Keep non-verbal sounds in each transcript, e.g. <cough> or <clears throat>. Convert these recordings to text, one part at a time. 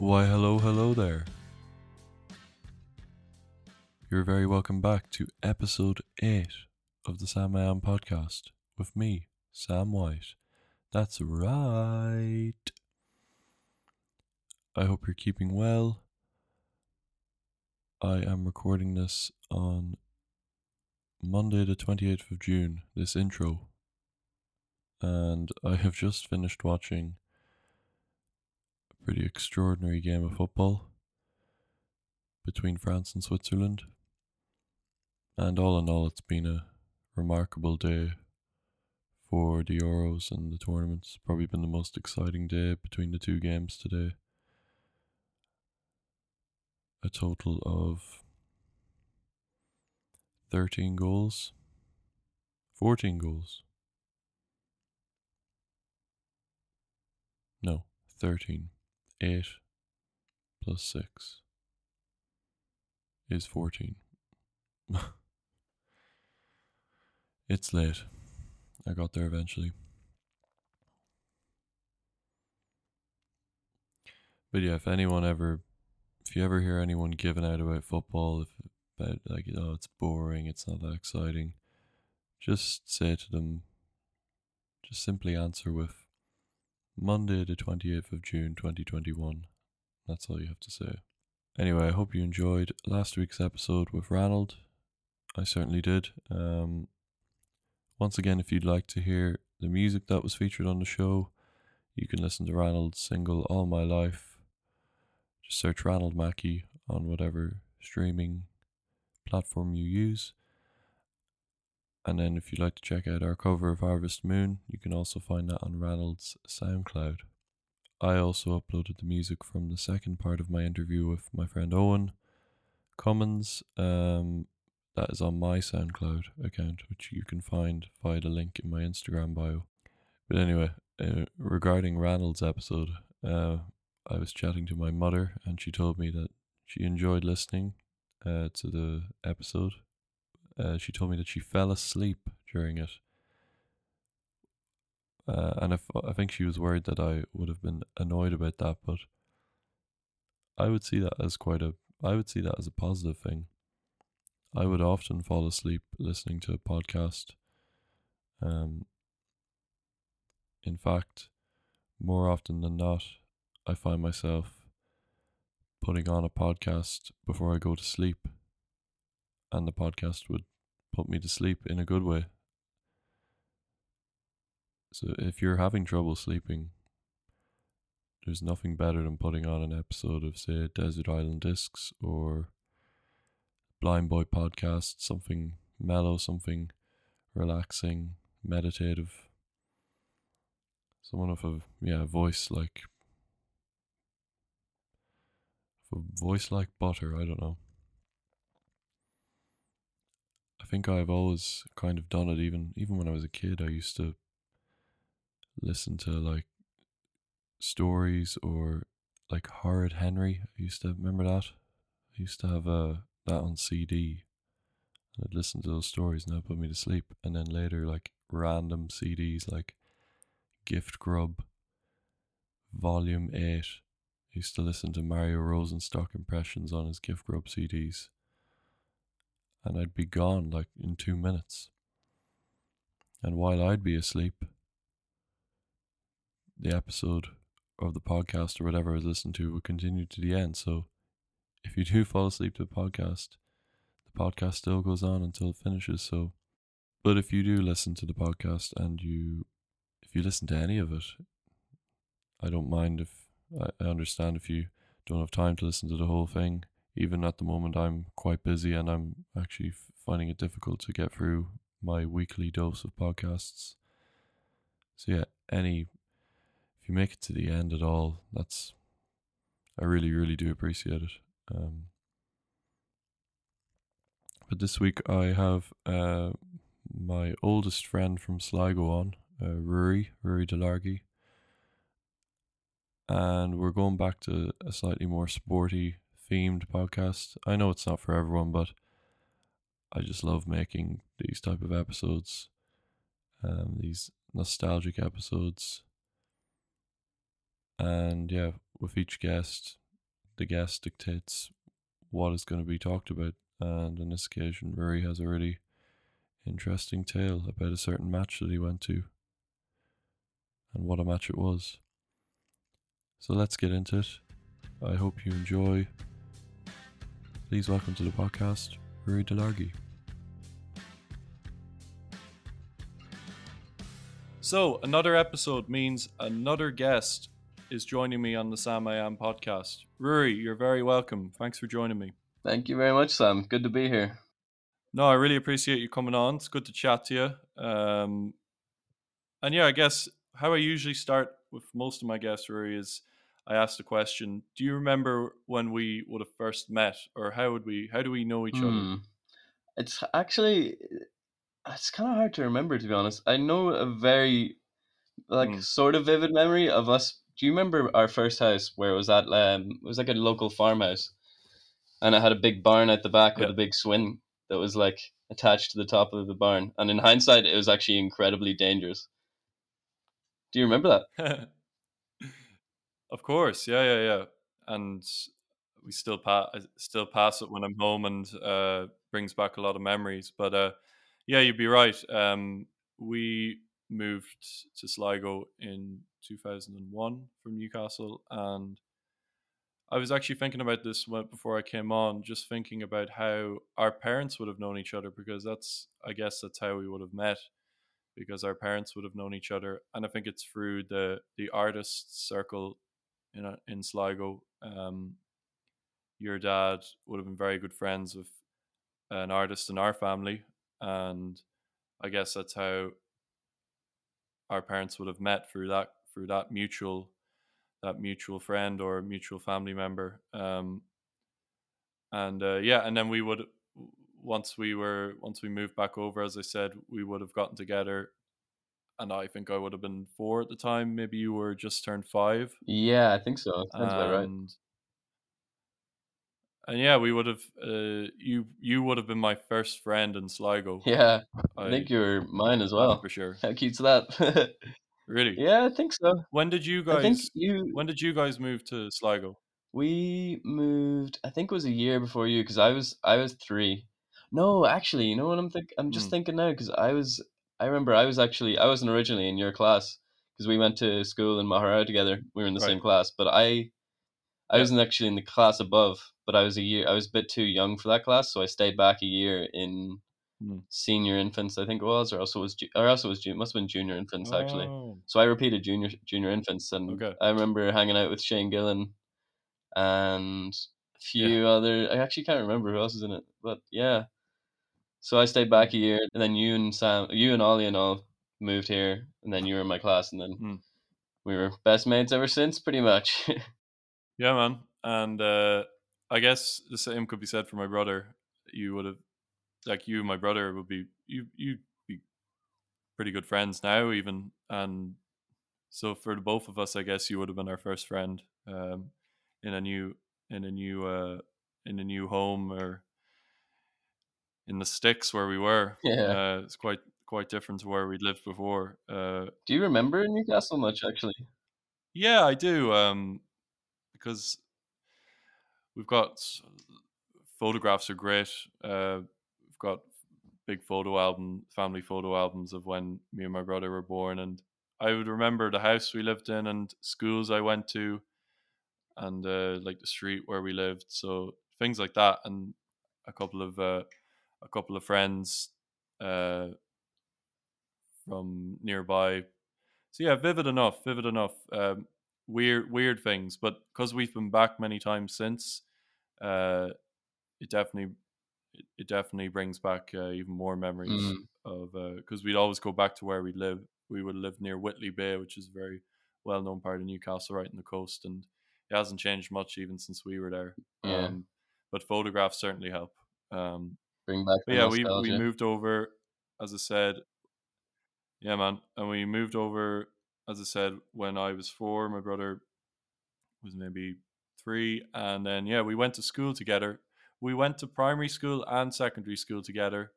Why, hello, hello there. You're very welcome back to episode 8 of the Sam I Am podcast with me, Sam White. That's right. I hope you're keeping well. I am recording this on Monday, the 28th of June, this intro. And I have just finished watching pretty extraordinary game of football between France and Switzerland. And all in all, it's been a remarkable day for the Euros and the tournament's probably been the most exciting day between the two games today. A total of 13 goals, 14 goals. No, 13. 8 plus 6 is 14. <laughs> it's late. I got there eventually. But yeah, if anyone ever, if you ever hear anyone giving out about football, if about like oh it's boring, it's not that exciting, just say to them, just simply answer with Monday the twenty eighth of June twenty twenty one. That's all you have to say. Anyway, I hope you enjoyed last week's episode with Ranald. I certainly did. Um, once again, if you'd like to hear the music that was featured on the show, you can listen to Ranald's single All My Life. Just search Ranald Mackey on whatever streaming platform you use. And then if you'd like to check out our cover of Harvest Moon, you can also find that on Ranald's SoundCloud. I also uploaded the music from the second part of my interview with my friend Owen Cummins. Um, that is on my SoundCloud account, which you can find via the link in my Instagram bio. But anyway, uh, regarding Ranald's episode, uh, I was chatting to my mother, and she told me that she enjoyed listening uh, to the episode. Uh, she told me that she fell asleep during it. Uh, and I, f- I think she was worried that I would have been annoyed about that, but I would see that as quite a I would see that as a positive thing. I would often fall asleep listening to a podcast. Um, in fact, more often than not, I find myself putting on a podcast before I go to sleep, and the podcast would put me to sleep in a good way. So if you're having trouble sleeping, there's nothing better than putting on an episode of, say, Desert Island Discs or Blind Boy podcast, something mellow, something relaxing, meditative. Someone with a yeah voice like a voice like butter. I don't know. I think I've always kind of done it. Even even when I was a kid, I used to listen to like stories or like Horrid Henry. I used to remember that. I used to have uh, that on CD. And I'd listen to those stories and that put me to sleep. And then later, like random CDs like Gift Grub, Volume 8. I used to listen to Mario Rosenstock impressions on his Gift Grub CDs. And I'd be gone like in two minutes. And while I'd be asleep, the episode of the podcast or whatever I was listening to would continue to the end. So if you do <laughs> fall asleep to a podcast, the podcast still goes on until it finishes. So, but if you do listen to the podcast and you, if you listen to any of it, I don't mind if I understand if you don't have time to listen to the whole thing. Even at the moment, I'm quite busy and I'm actually finding it difficult to get through my weekly dose of podcasts. So yeah, any if you make it to the end at all, that's I really, really do appreciate it. Um, but this week I have uh, my oldest friend from Sligo on, uh, Rory, Rory Delargy. And we're going back to a slightly more sporty themed podcast. I know it's not for everyone, but I just love making these type of episodes. Um, these nostalgic episodes. And yeah, with each guest, the guest dictates what is going to be talked about. And on this occasion, Rory has a really interesting tale about a certain match that he went to and what a match it was. So let's get into it. I hope you enjoy. Please welcome to the podcast, Rory Delargy. So, another episode means another guest is joining me on the Sam I Am podcast. Rory, you're very welcome. Thanks for joining me. Thank you very much, Sam. Good to be here. No, I really appreciate you coming on. It's good to chat to you. Um, and yeah, I guess how I usually start with most of my guests, Rory, is I asked the question: Do you remember when we would have first met, or how would we? How do we know each other? Hmm. It's actually it's kind of hard to remember to be honest. I know a very like Hmm. sort of vivid memory of us. Do you remember our first house where it was at? Um, it was like a local farmhouse, and it had a big barn at the back with a big swing that was like attached to the top of the barn. And in hindsight, it was actually incredibly dangerous. Do you remember that? <laughs> of course, yeah, yeah, yeah. And we still pass, still pass it when I'm home, and uh, brings back a lot of memories. But uh, yeah, you'd be right. Um, we moved to Sligo in 2001 from Newcastle, and I was actually thinking about this before I came on, just thinking about how our parents would have known each other because that's, I guess, that's how we would have met because our parents would have known each other, and I think it's through the the artist circle in a, in Sligo. Um, your dad would have been very good friends with an artist in our family, and I guess that's how our parents would have met through that through that mutual that mutual friend or mutual family member. Um, and uh, yeah, and then we would once we were once we moved back over, as I said, we would have gotten together. And I think I would have been four at the time. Maybe you were just turned five. Yeah, I think so. Sounds about right. and and yeah, we would have uh, you you would have been my first friend in Sligo. Yeah, I, I, think you're mine as well. for sure. How cute's that? <laughs> Really? yeah, I think so. When did you guys? I think you when did you guys move to Sligo? we moved. I think it was a year before you because I was I was three. No, actually, you know what I'm think I'm just Hmm. thinking now because I was I remember I was actually I wasn't originally in your class because we went to school in Maugherow together. We were in the same class, but I I Yeah. wasn't actually in the class above. But I was a year. I was a bit too young for that class, so I stayed back a year in Hmm. senior infants. I think it was, or also was ju- or also was ju- must have been junior infants actually. Oh, So I repeated junior junior infants, and Okay. I remember hanging out with Shane Gillen and a few other. I actually can't remember who else was in it, but yeah. So I stayed back a year, and then you and Sam, you and Ollie and all moved here, and then you were in my class, and then Hmm. we were best mates ever since, pretty much. <laughs> yeah, man. And uh, I guess the same could be said for my brother. You would have, like you and my brother would be you you'd be pretty good friends now, even. And so for the both of us, I guess you would have been our first friend um, in a new in a new uh, in a new home or in the sticks where we were. Yeah. Uh, it's quite quite different to where we lived before. Uh, Do you remember Newcastle much, actually? yeah, I do. Um, because we've got photographs are great. Uh, we've got big photo album, family photo albums of when me and my brother were born, and I would remember the house we lived in and schools I went to, and uh, like the street where we lived. So things like that, and a couple of uh, a couple of friends uh, from nearby. So yeah, vivid enough, vivid enough. Um, weird, weird things, but because we've been back many times since, uh, it definitely, it, it definitely brings back uh, even more memories Mm. of because we'd always go back to where we live. We would live near Whitley Bay, which is a very well-known part of Newcastle, right in the coast, and it hasn't changed much even since we were there. Yeah. Um, but photographs certainly help. Um, Bring back yeah, we, we moved over, as I said. Yeah, man, and we moved over, as I said, when I was four. My brother was maybe three, and then yeah, we went to school together. We went to primary school and secondary school together,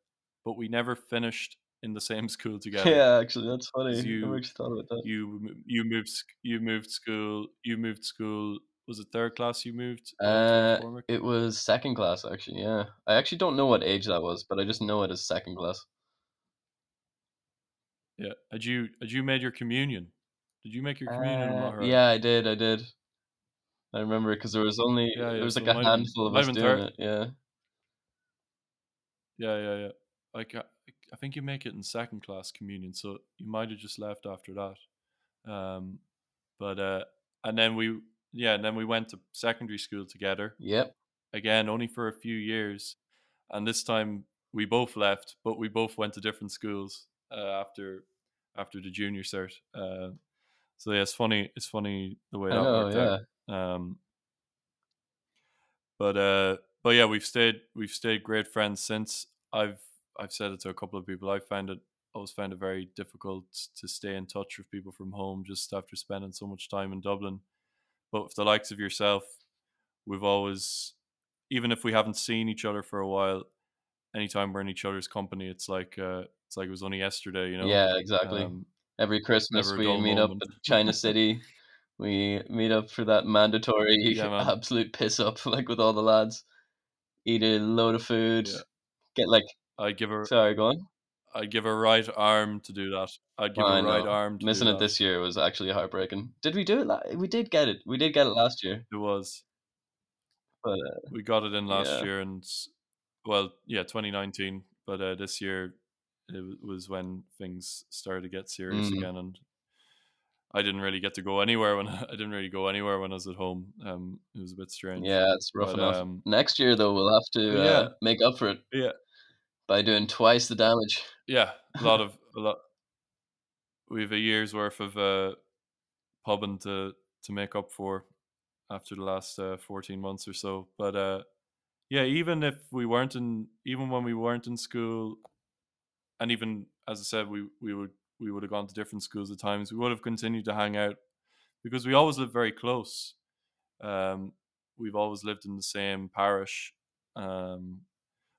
but we never finished in the same <laughs> school <laughs> together. Yeah, actually, that's funny. You- never thought about that. You you moved you moved school you moved school was it third class you moved? uh, Uh, it was second class actually. Yeah, I actually don't know what age that was, but I just know it as second class. Yeah. Had you had you made your communion? Did you make your communion? Uh, yeah, I did. I did. I remember because there was only Yeah, there was so like a been- handful of us doing third. it. Yeah. Yeah, yeah, yeah. Like I, I think you make it in second class communion, so you might have just left after that. Um, but uh, and then we yeah, and then we went to secondary school together Yep. again, only for a few years, and this time we both left, but we both went to different schools uh, after after the junior cert. Uh, so yeah, it's funny. It's funny the way that know. worked Yeah. out. Um, but uh, but yeah, we've stayed we've stayed great friends since. I've I've said it to a couple of people. I found it always found it very difficult to stay in touch with people from home just after spending so much time in Dublin. But with the likes of yourself, we've always, even if we haven't seen each other for a while, anytime we're in each other's company, it's like uh, it's like it was only yesterday. You know. Yeah. Exactly. Um, Every Christmas we meet up moment. at China City. we meet up for that mandatory Yeah, absolute piss up, <laughs> like with all the lads. Eat a load of food. Yeah. Get like I'd give her sorry, go on. I'd give a right arm to do that. I'd give I a right know. arm to Missing do it this year was actually heartbreaking. Did we do it? La- we did get it. We did get it last year, It was. but uh, We got it in last Yeah. year, and well, yeah, 2019. But uh, this year, it was when things started to get serious Mm. again, and I didn't really get to go anywhere when <laughs> I didn't really go anywhere when I was at home. Um, it was a bit strange. yeah, it's rough But, enough. um, Next year though, we'll have to but yeah. uh, make up for it Yeah, by doing twice the damage. yeah, a lot <laughs> of a lot. We have a year's worth of uh, pubbing to to make up for after the last uh, 14 months or so. But uh, yeah, even if we weren't in, even when we weren't in school, and even as I said, we we would we would have gone to different schools at times. We would have continued to hang out because we always lived very close. Um, we've always lived in the same parish um,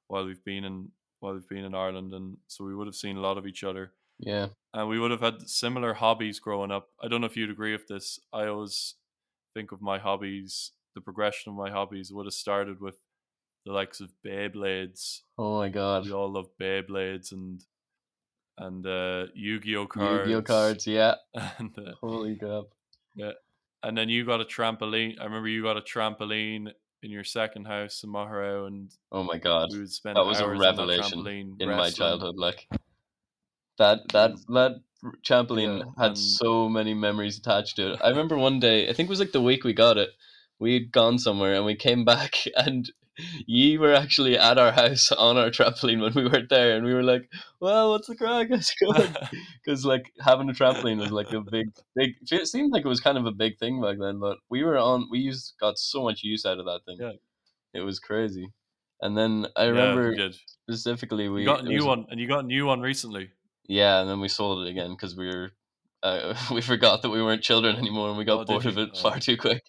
while we've been in while we've been in Ireland, and so we would have seen a lot of each other Yeah, and we would have had similar hobbies growing up. I don't know if you'd agree with this. I always think of my hobbies, the progression of my hobbies would have started with the likes of Beyblades. Oh my god. We all love Beyblades and and uh, Yu-Gi-Oh cards. Yu-Gi-Oh cards, yeah. <laughs> And, uh, Holy crap. Yeah, and then you got a trampoline. I remember you got a trampoline in your second house in Maugherow, and Oh my god. we would spend That was a revelation in my childhood. Like that that that trampoline Yeah, had and- so many memories attached to it. I remember one day, I think it was like the week we got it. We'd gone somewhere and we came <laughs> back and <laughs> you were actually at our house <laughs> on our trampoline when we weren't there and we were like, Well, what's the crack? <laughs> How's it going? Because like having a trampoline was like a big big it seemed like it was kind of a big thing back then, but we were on we used got so much use out of that thing. Yeah. It was crazy. And then I Yeah, we remember specifically we You got a new was- one, and you got a new one recently. yeah, and then we sold it again because we were uh, we forgot that we weren't children anymore, and we got Oh, bored of it Oh. far too quick.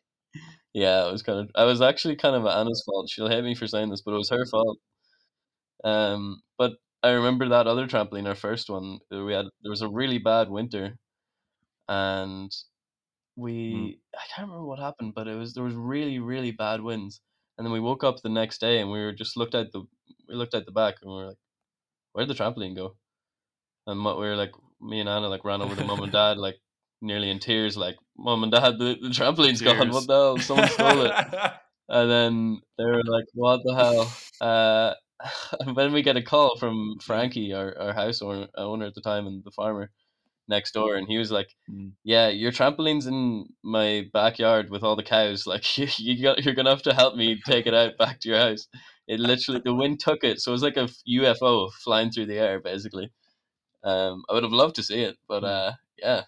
Yeah, it was kind of. I was actually kind of Anna's fault. She'll hate me for saying this, but it was her fault. Um, but I remember that other trampoline, our first one. uh, We had there was a really bad winter, and we I can't remember what happened, but it was there was really really bad winds, and then we woke up the next day and we were just looked at the we looked at the back and we were like, where'd the trampoline go? And what we were like, me and Anna like ran over to mom and <laughs> dad like nearly in tears, like Mom and dad, the, the trampoline's gone. What the hell? Someone stole it. <laughs> And then they were like, "What the hell?" Uh, <laughs> and then we get a call from Frankie, our, our house owner, owner at the time, and the farmer next door, and he was like, Mm. "Yeah, your trampoline's in my backyard with all the cows. <laughs> Like, you, you got, you're gonna have to help me take it out back to your house." It literally, the wind took it, so it was like a UFO flying through the air, basically. Um, I would have loved to see it, but Mm. uh, yeah,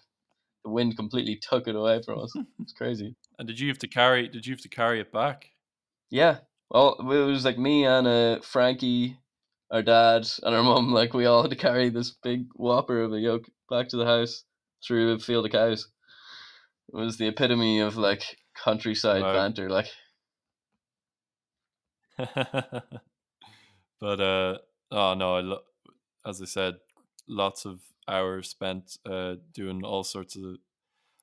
the wind completely took it away from us. <laughs> It's crazy. And did you have to carry? Did you have to carry it back? Yeah. Well, it was like me and uh, Frankie, our dad, and our mum. Like we all had to carry this big whopper of a yoke back to the house through a field of cows. It was the epitome of like countryside Wow. banter. Like <laughs> but uh, oh no! I lo- as I said, lots of hours spent uh, doing all sorts of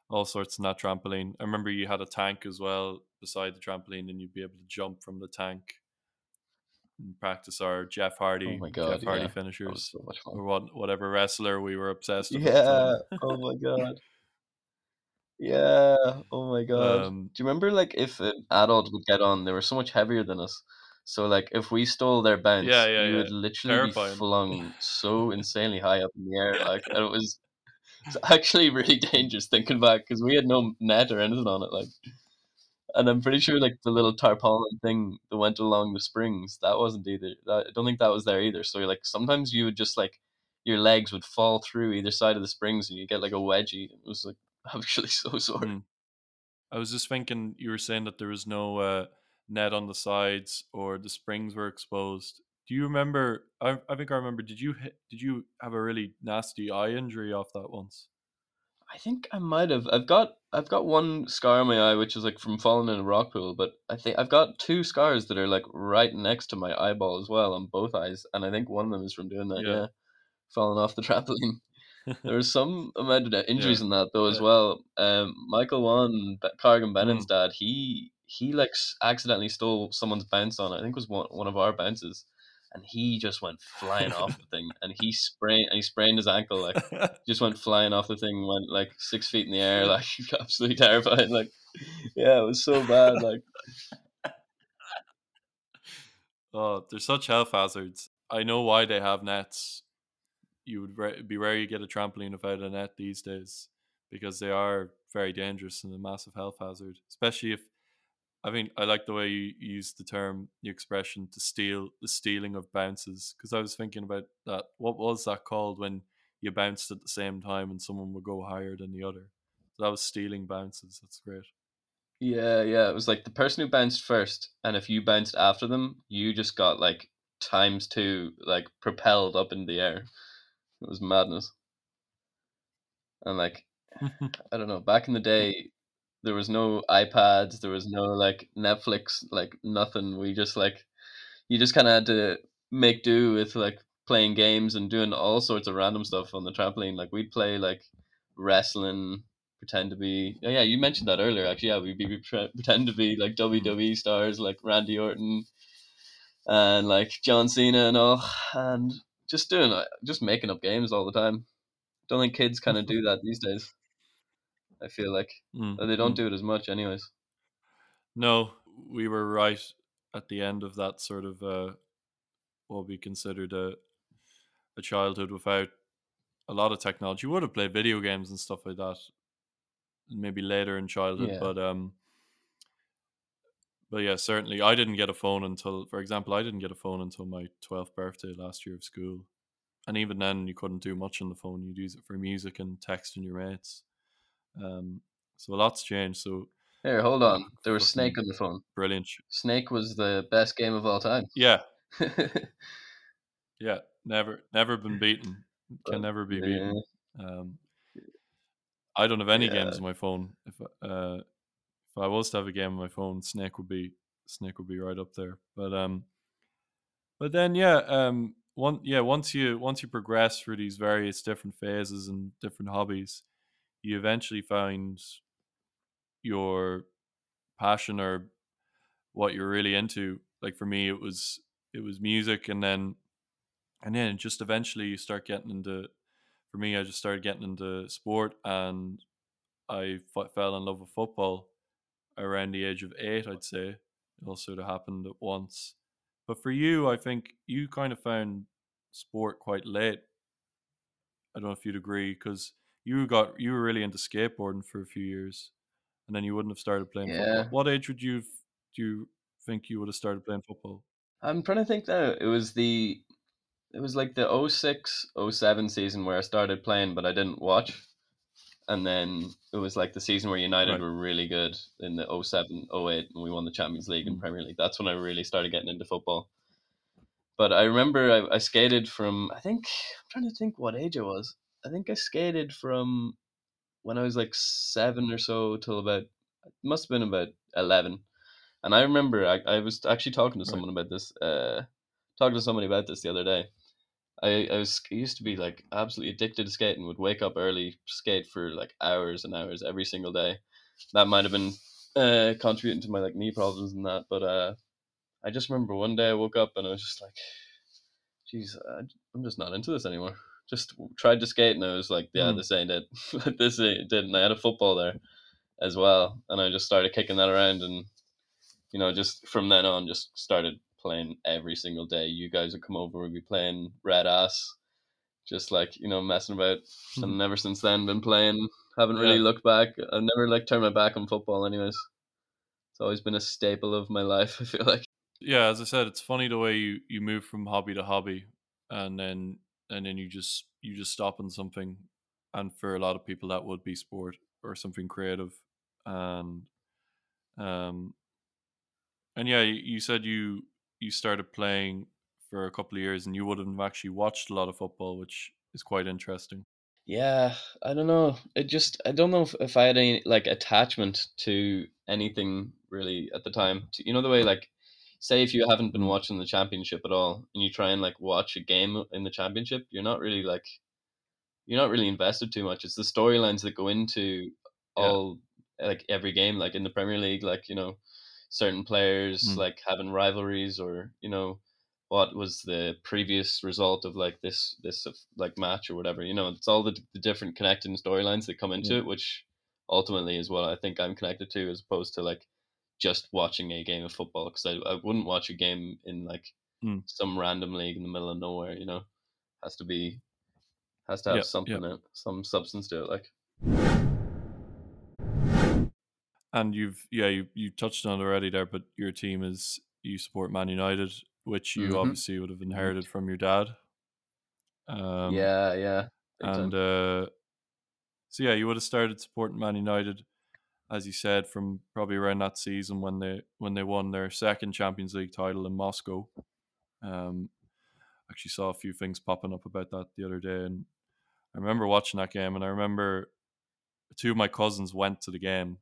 all sorts in that trampoline. I remember you had a tank as well beside the trampoline, and you'd be able to jump from the tank and practice our Jeff Hardy, Oh my God, Jeff Hardy yeah. Finishers, so much fun. or what, whatever wrestler we were obsessed with. at the time. Yeah. Oh my god. <laughs> Yeah. Oh my god. Um, Do you remember like if an adult would get on, they were so much heavier than us. So like if we stole their bounce, Yeah, yeah, we yeah. would literally Terrifying. be flung so insanely high up in the air. Like and it was it's <laughs> actually really dangerous thinking back because we had no net or anything on it. Like, and I'm pretty sure like the little tarpaulin thing that went along the springs that wasn't either. I don't think that was there either. So like sometimes you would just like your legs would fall through either side of the springs and you get like a wedgie. It was like <laughs> actually so sore. Mm. I was just thinking you were saying that there was no uh, net on the sides or the springs were exposed. Do you remember? I, I think I remember. Did you hit, did you have a really nasty eye injury off that once? I think I might have. I've got I've got one scar on my eye which is like from falling in a rock pool, but I think I've got two scars that are like right next to my eyeball as well on both eyes, and I think one of them is from doing that. Yeah. Yeah, falling off the <laughs> trampoline. There was some amount of <laughs> injuries Yeah. in that though as Yeah. well. Um, Michael Wan, Be- Carrigan Bennon's Mm. dad, he he like accidentally stole someone's bounce on it. I think it was one one of our bounces, and he just went flying off the thing, and he sprained and he sprained his ankle like <laughs> just went flying off the thing, went like six feet in the air, <laughs> like <laughs> absolutely terrifying. Like, yeah, it was so bad. Like, oh, they're such health hazards. I know why they have nets. You would re- be rare you get a trampoline without a net these days because they are very dangerous and a massive health hazard. Especially if I mean I like the way you use the term, the expression to steal the stealing of bounces because I was thinking about that. What was that called when you bounced at the same time and someone would go higher than the other? So that was stealing bounces. That's great. yeah, yeah, it was like the person who bounced first, and if you bounced after them, you just got like times two, like propelled up in the air. It was madness. And like, <laughs> I don't know, back in the day, there was no iPads, there was no like Netflix, like nothing. We just like, you just kind of had to make do with like playing games and doing all sorts of random stuff on the trampoline. Like we'd play like wrestling, pretend to be. Oh yeah, you mentioned that earlier. Actually, yeah, we'd be we pretend to be like WWE stars, like Randy Orton, and like John Cena and all, and just doing uh, just making up games all the time. Don't think kids kind of do that these days. I feel like Mm, they don't mm. do it as much, anyways. No, we were right at the end of that sort of uh, what we considered a a childhood without a lot of technology. We would have played video games and stuff like that, maybe later in childhood. Yeah. But um, but yeah, certainly I didn't get a phone until, for example, I didn't get a phone until my twelfth birthday last year of school, and even then you couldn't do much on the phone. You'd use it for music and texting your mates. Um, so a lot's changed. So Here, hold on. There was Snake on the phone. brilliant. Snake was the best game of all time. Yeah, <laughs> yeah. Never, never been beaten. Can never be beaten. Um, I don't have any games on my phone. If uh, if I was to have a game on my phone, Snake would be Snake would be right up there. But um, but then yeah, um, one yeah once you once you progress through these various different phases and different hobbies, you eventually find your passion or what you're really into. Like for me, it was it was music, and then and then just eventually you start getting into. For me, I just started getting into sport, and I f- fell in love with football around the age of eight. I'd say it all sort of happened at once. But for you, I think you kind of found sport quite late. I don't know if you'd agree because you got you were really into skateboarding for a few years, and then you wouldn't have started playing Yeah. football. What age would you do you think you would have started playing football? I'm trying to think now. It was the it was like the 06 07 season where I started playing but I didn't watch. And then it was like the season where United Right. were really good in the 07 08 and we won the Champions League and Mm. Premier League. That's when I really started getting into football. But I remember I, I skated from I think I'm trying to think what age I was. I think I skated from when I was like seven or so till about must have been about eleven. And I remember I, I was actually talking to Right. someone about this, uh talking to somebody about this the other day. I, I was I used to be like absolutely addicted to skating. Would wake up early, skate for like hours and hours every single day. That might have been uh, contributing to my like knee problems and that. But uh, I just remember one day I woke up and I was just like, "Jeez, I'm just not into this anymore." Just tried to skate and I was like, "Yeah, Hmm. this ain't it. <laughs> this ain't it." And I had a football there as well, and I just started kicking that around, and you know, just from then on, just started playing every single day. You guys would come over, we'd be playing red ass, just like you know, messing about, and ever since then, been playing. Haven't really Yeah. looked back. I've never like turned my back on football, anyways. It's always been a staple of my <laughs> life. I feel like. yeah, as I said, it's funny the way you you move from hobby to hobby, and then and then you just you just stop on something, and for a lot of people that would be sport or something creative, and um, and yeah, you, said you you started playing for a couple of years, and you wouldn't have actually watched a lot of football, which is quite interesting. Yeah, I don't know. It just I don't know if, if I had any like attachment to anything really at the time. You know the way like say if you haven't been watching the championship at all and you try and like watch a game in the championship, you're not really like you're not really invested too much. It's the storylines that go into Yeah. all like every game like in the Premier League like, you know, certain players Mm. like having rivalries or, you know, what was the previous result of like this this like match or whatever. You know, it's all the, the different connecting storylines that come into Yeah. it, which ultimately is what I think I'm connected to, as opposed to like just watching a game of football. Because I, I wouldn't watch a game in like Mm. some random league in the middle of nowhere. You know, has to be has to have Yeah, something, in it, some substance to it. Like, And you've yeah you you touched on it already there, but your team is you support Man United, which you Mhm. obviously would have inherited from your dad. Um, yeah, yeah, and uh, so yeah, you would have started supporting Man United, as you said, from probably around that season when they when they won their second Champions League title in Moscow. Um, actually saw a few things popping up about that the other day, and I remember watching that game, and I remember two of my cousins went to the game,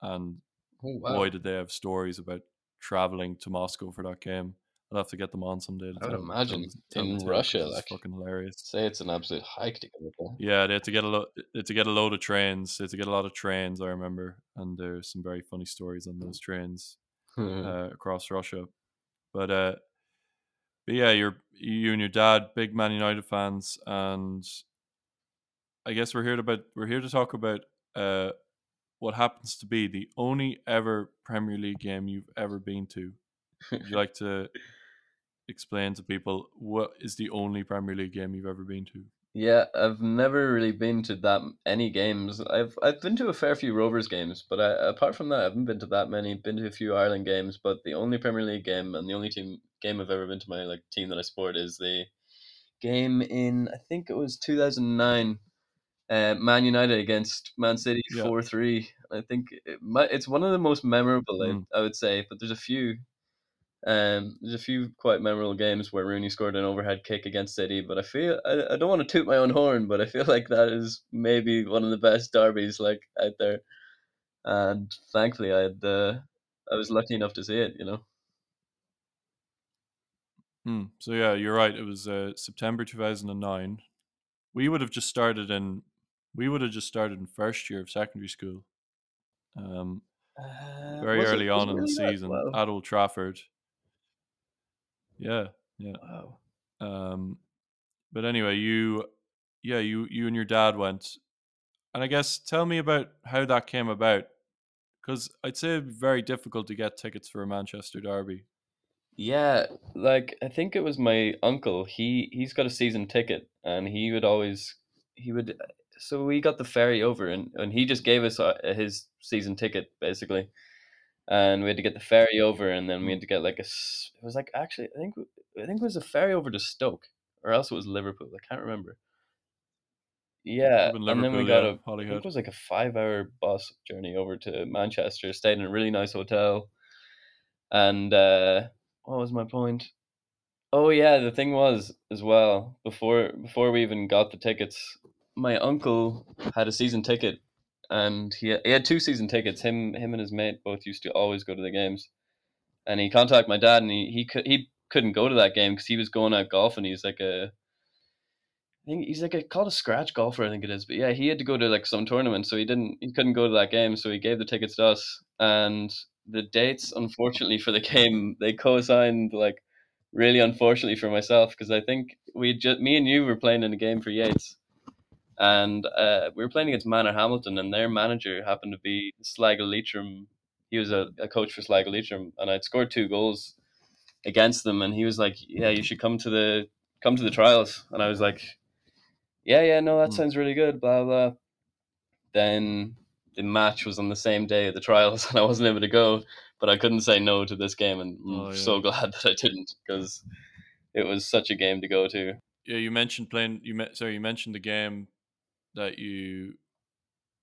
and oh wow, boy, did they have stories about traveling to Moscow for that game. I'll have to get them on someday. To I would imagine in Russia, it's like fucking hilarious. say it's an absolute hike to get there. Yeah, they had to get a lo- they had to get a load of trains. They had to get a lot of trains. I remember, and there's some very funny stories on those trains <laughs> uh, across Russia. But uh, but yeah, you're you and your dad big Man United fans, and I guess we're here to about we're here to talk about uh, what happens to be the only ever Premier League game you've ever been to. Would you like to explain to people what is the only Premier League game you've ever been to? Yeah, I've never really been to that any games. I've I've been to a fair few Rovers games, but I, apart from that, I haven't been to that many. Been to a few Ireland games, but the only Premier League game and the only team game I've ever been to my like team that I support is the game in I think it was two thousand nine, uh, Man United against Man City Yeah. four three. I think it might, it's one of the most memorable Mm. I, I would say, but there's a few. Um, there's a few quite memorable games where Rooney scored an overhead kick against City, but I feel I, I don't want to toot my own horn, but I feel like that is maybe one of the best derbies like out there. And thankfully, I had uh, I was lucky enough to see it. You know. Hmm. So yeah, you're right. It was uh, September 2009. We would have just started in we would have just started in first year of secondary school. Um, Uh, very it- early was on in the season Wow. at Old Trafford. Yeah, yeah. Wow. Um, but anyway, you, yeah, you you and your dad went, and I guess tell me about how that came about, because I'd say it'd be very difficult to get tickets for a Manchester derby. Yeah, like I think it was my uncle. He he's got a season ticket, and he would always he would. So we got the ferry over, and and he just gave us uh, his season ticket basically, and we had to get the ferry over, and then we Hmm. had to get like a. It was like actually, I think I think it was a ferry over to Stoke, or else it was Liverpool. I can't remember. Yeah, and then we got yeah, a. It was like a five-hour bus journey over to Manchester. Stayed in a really nice hotel, and uh, what was my point? Oh yeah, the thing was as well before before we even got the tickets, my uncle had a season ticket, and he he had two season tickets. Him him and his mate both used to always go to the games, and he contacted my dad, and he he could he couldn't go to that game because he was going out golfing. He's like a I think he's like a called a scratch golfer, I think it is. But yeah, he had to go to like some tournament, so he didn't he couldn't go to that game, so he gave the tickets to us. And the dates, unfortunately, for the <laughs> game, they co-signed like really unfortunately for myself because I think we just me and you were playing in a game for Yeats, and uh, we were playing against Manorhamilton, and their manager happened to be Sligo Leitrim. He was a, a coach for Sligo Leitrim, and I'd scored two goals against them, and he was like, "Yeah, you should come to the come to the trials," and I was like, "Yeah, yeah, no, that Hmm. sounds really good." Blah blah. Then the match was on the same day of the trials, <laughs> and I wasn't able to go, but I couldn't say no to this game, and I'm Oh, yeah. so <laughs> glad that I didn't because it was such a game to go to. Yeah, you mentioned playing. You me- sorry, you mentioned the game that you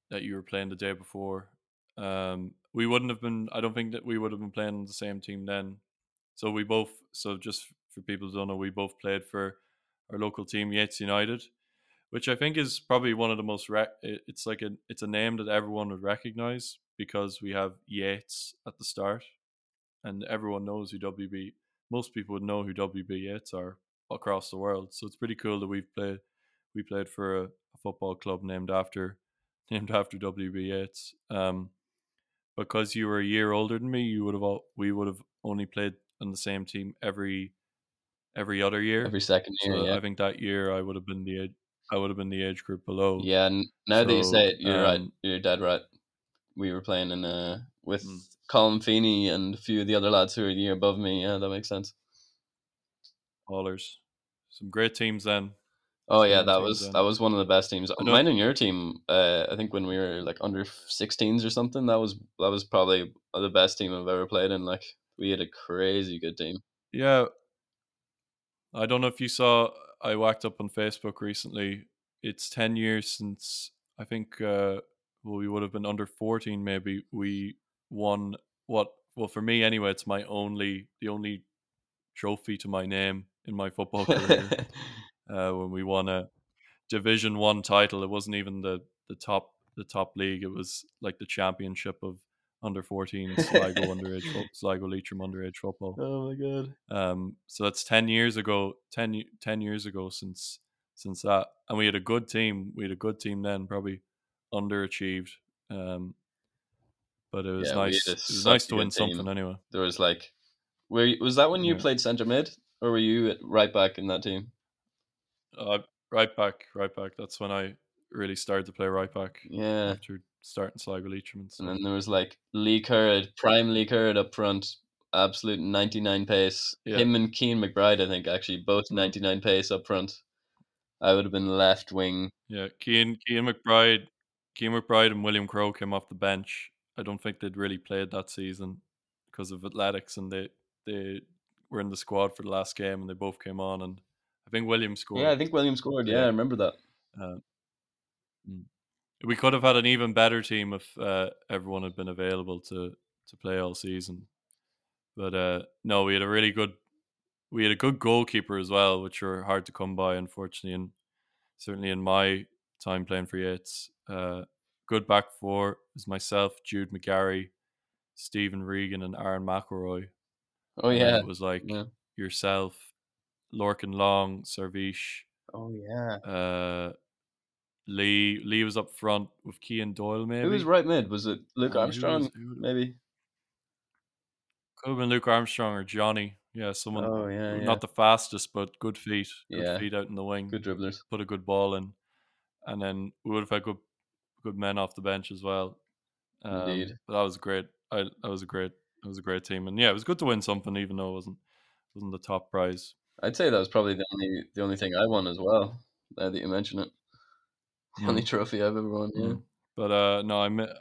that you were playing the day before. Um, we wouldn't have been. I don't think that we would have been playing the same team then. So we both. So just for people who don't know, we both played for our local team, Yeats United, which I think is probably one of the most. It's like a. It's a name that everyone would recognize because we have Yeats at the start, and everyone knows who WB. Most people would know who WB Yeats are across the world. So it's pretty cool that we've played. We played for a football club named after <laughs> named after WB Yeats. Um, because you were a year older than me, you would have all, we would have only played on the same team every every other year. Every second year, so yeah. I think that year I would have been the age, I would have been the age group below. Yeah, and now that you say it, you're right. um, You're dead right. We were playing in uh with Mm. Colin Feeney and a few of the other lads who are a year above me. Yeah, that makes sense. Ballers. Some great teams then. Oh yeah, that was then. that was one of the best teams. I know- Mine and your team, uh, I think when we were like under 16s or something, that was that was probably the best team I've ever played in. Like we had a crazy good team. Yeah. I don't know if you saw I whacked up on Facebook recently. It's 10 years since I think uh well we would have been under 14 maybe we won what well for me anyway it's my only the only trophy to my name in my football career <laughs> uh, when we won a division 1 title it wasn't even the the top the top league it was like the championship of under 14 <laughs> Sligo underage fo- Sligo Leitrim underage football oh my god. um, so that's ten years ago. 10, 10 years ago since since that, and we had a good team. We had a good team then, probably underachieved. Um, but it was Yeah, nice. It was nice to win team. something anyway. There was like, were you- was that when you Yeah. played centre mid, or were you right back in that team? Uh, right back, right back. That's when I really started to play right back Yeah. after starting Sligo Leitrim and And then there was like Lee Currid, prime Lee Currid up front, absolute 99 pace. Yeah. Him and Keen McBride, I think, actually both 99 pace up front. I would have been left wing. Yeah, Kean Kean McBride, Kean McBride and William Crow came off the bench. I don't think they'd really played that season because of athletics, and they they were in the squad for the last game, and they both came on, and I think William scored. Yeah, I think William scored. Yeah, Yeah. I remember that. we could have had an even better team if uh, everyone had been available to to play all season. But uh, no, we had a really good we had a good goalkeeper as well, which were hard to come by, unfortunately, and certainly in my time playing for Yeats. Uh, good back four was myself, Jude McGarry, Stephen Regan, and Aaron McElroy. Oh And yeah. it was like yeah. yourself, Lorcan Long, Servish, Oh yeah. uh, Lee. Lee was up front with Kean Doyle, maybe. Who was right mid? Was it Luke Uh, who Armstrong? was- who Maybe. Could have been Luke Armstrong or Johnny. Yeah, someone Oh yeah, yeah. not the fastest, but good feet. Good Yeah. feet out in the wing. Good dribblers. Put a good ball in, and then we would have had good, good men off the bench as well. Um, Indeed. But that was great. I that was a great. That was a great team, and yeah, it was good to win something, even though it wasn't wasn't the top prize. I'd say that was probably the only the only thing I won as well. Now that you mention it, the only trophy I've ever won. Yeah. But uh, no, I mi-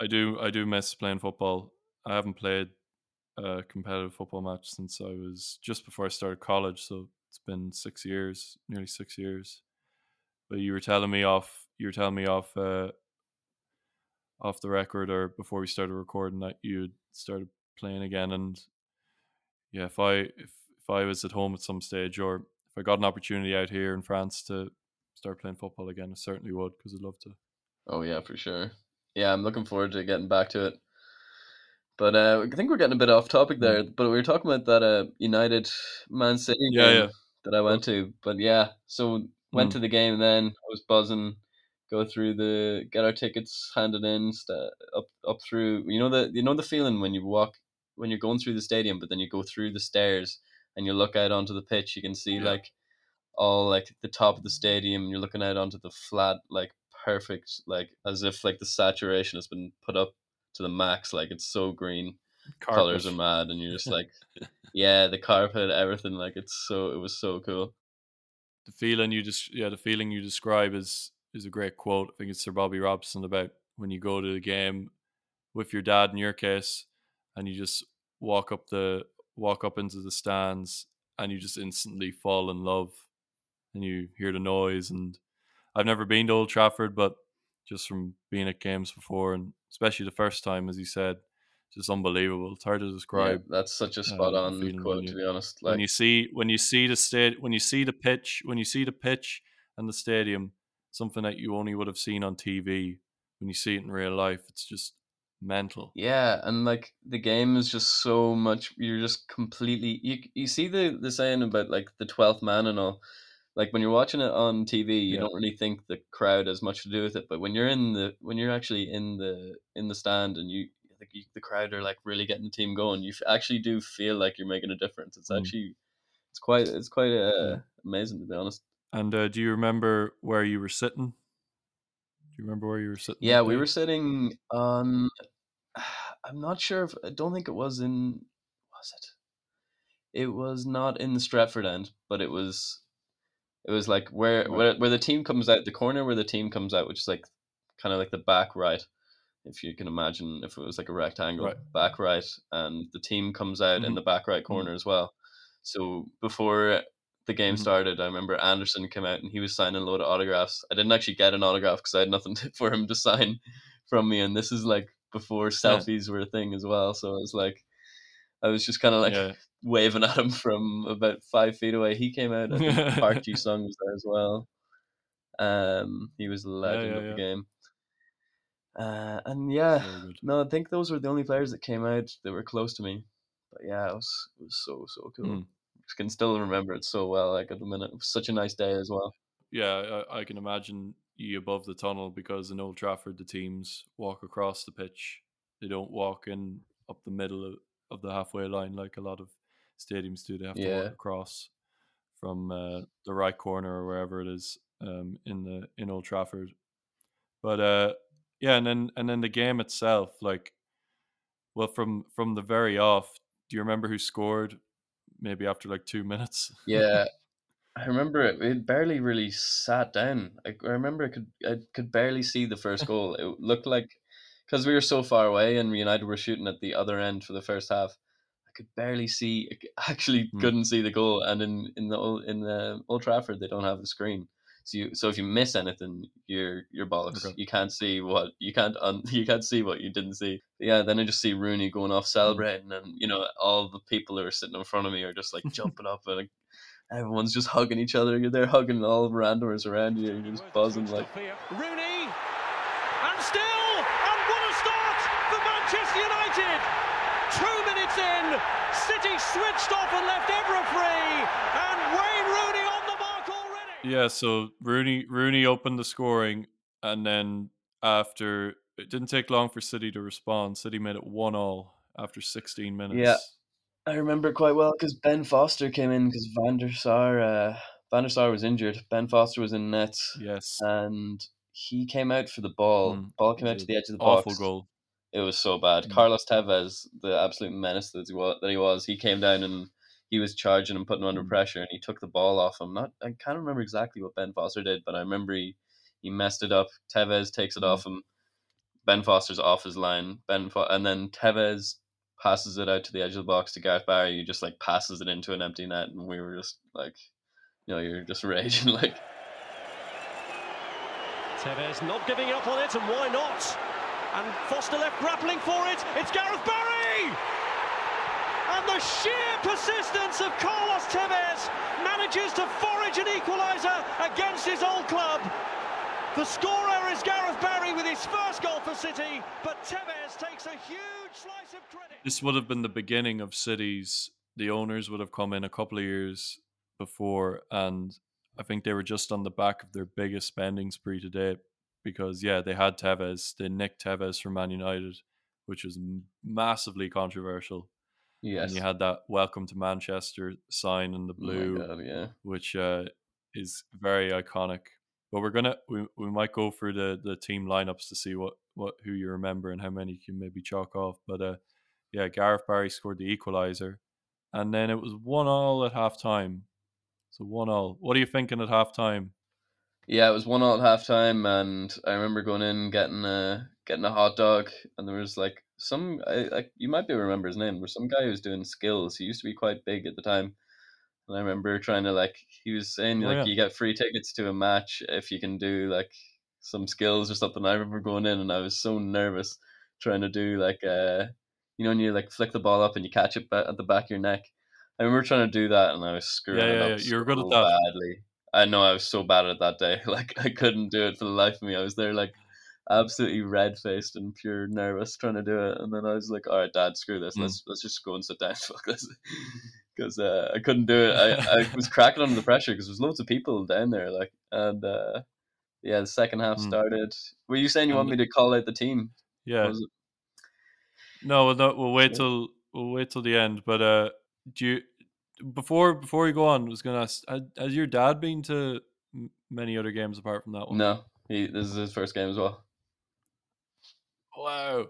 I do I do miss playing football. I haven't played a competitive football match since I was just before I started college, so it's been six years, nearly six years. But you were telling me off, you were telling me off, uh, off the record or before we started recording that you had started playing again, and yeah, if I if if I was at home at some stage or if I got an opportunity out here in France to start playing football again, I certainly would because I'd love to. Oh yeah, for sure. Yeah, I'm looking forward to getting back to it. But uh, I think we're getting a bit off topic there. But we were talking about that uh, United Man City Yeah, game yeah. that I went to. But yeah, so went Mm. to the game. Then I was buzzing. Go through the get our tickets handed in sta up up through. You know the you know the feeling when you walk when you're going through the stadium, but then you go through the stairs and you look out onto the pitch. You can see Yeah. like all like the top of the stadium. You're looking out onto the flat, like perfect, like as if like the saturation has been put up to the max. Like it's so green, colors are mad, and you're just like, <laughs> yeah, the carpet, everything. Like it's so it was so cool. the feeling you just yeah the feeling you describe is is a great quote. I think it's Sir Bobby Robson about when you go to the game with your dad in your case, and you just walk up the walk up into the stands and you just instantly fall in love, and you hear the noise. And I've never been to Old Trafford, but just from being at games before, and especially the first time, as you said, just unbelievable. It's hard to Yeah, describe. that's such a spot um, on quote. you To be honest, like when you see when you see the state when you see the pitch when you see the pitch and the stadium something that you only would have seen on TV when you see it in real life it's just mental Yeah, and like the game is just so much. You're just completely. You you see the the saying about like the twelfth man and all. Like when you're watching it on TV, you Yeah. don't really think the crowd has much to do with it. But when you're in the when you're actually in the in the stand and you like you, the crowd are like really getting the team going, you actually do feel like you're making a difference. It's Mm. actually it's quite it's quite uh, amazing to be honest. and uh, do you remember where you were sitting you remember where you were sitting Yeah, we were sitting on. <sighs> I'm not sure if I don't think it was in. Was it? It was not in the Stretford end, but it was. It was like where where where the team comes out, the corner where the team comes out, which is like kind of like the back right, if you can imagine if it was like a rectangle, Right. back right, and the team comes out in Mhm. the back right corner as well. So before the game Mhm. started, I remember Anderson came out and he was signing a load of autographs. I didn't actually get an autograph because I had nothing <laughs> to, for him to sign from me, and this is like before selfies were a thing as well. So it was like I was just kind of like yeah waving at him from about five feet away. He came out. I think Park Ji <laughs> Sung was there as well. Um, he was a legend yeah, of yeah. the game. Uh, and yeah, no, I think those were the only players that came out that were close to me. But yeah, it was it was so so cool. Mm. Can still remember it so well. Like at the minute, it was such a nice day as well. yeah I, I can imagine you above the tunnel because in Old Trafford the teams walk across the pitch they don't walk in up the middle of, of the halfway line like a lot of stadiums do they have to Yeah. walk across from uh, the right corner or wherever it is um, in the in Old Trafford but uh yeah and then and then the game itself like well from from the very off do you remember who scored maybe after like two minutes <laughs> Yeah, I remember it. It barely really sat down. I, I remember I could I could barely see the first <laughs> goal. It looked like because we were so far away and United were shooting at the other end for the first half. I could barely see. I <laughs> actually Hmm. couldn't see the goal. And in in the Old- in the Old Trafford, they don't have the screen. So you so if you miss anything, you're you're bollocks. Okay. You can't see what you can't un, <laughs> you can't see what you didn't see. Yeah, then I just see Rooney going off mm. celebrating, and you know all the people who are sitting in front of me are just like <laughs> jumping up and like, everyone's just hugging each other. You're there hugging all the randomers around you, you're just buzzing like. Rooney, and still, and what a start for Manchester United! Two minutes in, City switched off and left Evra free, Yeah, so Rooney Rooney opened the scoring, and then after it didn't take long for City to respond. City made it one all after 16 minutes. Yeah, I remember quite well because Ben Foster came in because Van der Sar, uh, Van der Sar was injured. Ben Foster was in nets, Yes, and he came out for the ball. Mm, ball came out to the edge of the awful box. goal. It was so bad. Mm. Carlos Tevez, the absolute menace that he was, that he was, he came down and he was charging and putting him under Mm. pressure, and he took the ball off him. Not, I can't remember exactly what Ben Foster did, but I remember he, he messed it up. Tevez takes it Mm. off him. Ben Foster's off his line. Ben Fo- and then Tevez passes it out to the edge of the box to Gareth Barry, who just like passes it into an empty net, and we were just like, you know, you're just <laughs> raging like. Tevez not giving up on it, and why not? And Foster left grappling for it. It's Gareth Barry! And the sheer persistence of Carlos Tevez manages to forage an equaliser against his old club. The scorer is Gareth Barry with his first goal for City, but Tevez takes a huge slice of credit. This would have been the beginning of City's. The owners would have come in a couple of years before, and I think they were just on the back of their biggest spending spree to date because yeah, they had Tevez, they nicked Tevez from Man United, which was massively controversial. Yes. And you had that "Welcome to Manchester" sign in the Oh blue, God, yeah. which uh, is very iconic. But we're gonna we, we might go through the the team lineups to see what what who you remember and how many you can maybe chalk off. But uh, yeah, Gareth Barry scored the equalizer, and then it was one all at half time. So one all. What are you thinking at half time? Yeah, it was one all at half time, and I remember going in getting a getting a hot dog, and there was like some I, I you might be able to remember his name. Was some guy who was doing skills. He used to be quite big at the time, and I remember trying to like he was saying Oh, like yeah. you get free tickets to a match if you can do like some skills or something. I remember going in and I was so nervous trying to do like uh you know when you like flick the ball up and you catch it at the back of your neck. I remember trying to do that and I was screwing Yeah, it yeah, up yeah. You were good at so that. badly. I know I was so bad at that day. <laughs> Like I couldn't do it for the life of me. I was there like absolutely red faced and pure nervous trying to do it. And then I was like, "All right, Dad, screw this. Mm. Let's let's just go and sit down. <laughs> Fuck this." Because uh, I couldn't do it. I, I <laughs> was cracking under the pressure because there's loads of people down there. Like and uh, yeah, the second half Mm. started. Were you saying you want me to call out the team? Yeah. No, no, we'll wait Yeah. till we'll wait till the end. But uh, do you before before you go on? I was gonna ask: Has, has your dad been to many other games apart from that one? No, he this is his first game as well. Wow.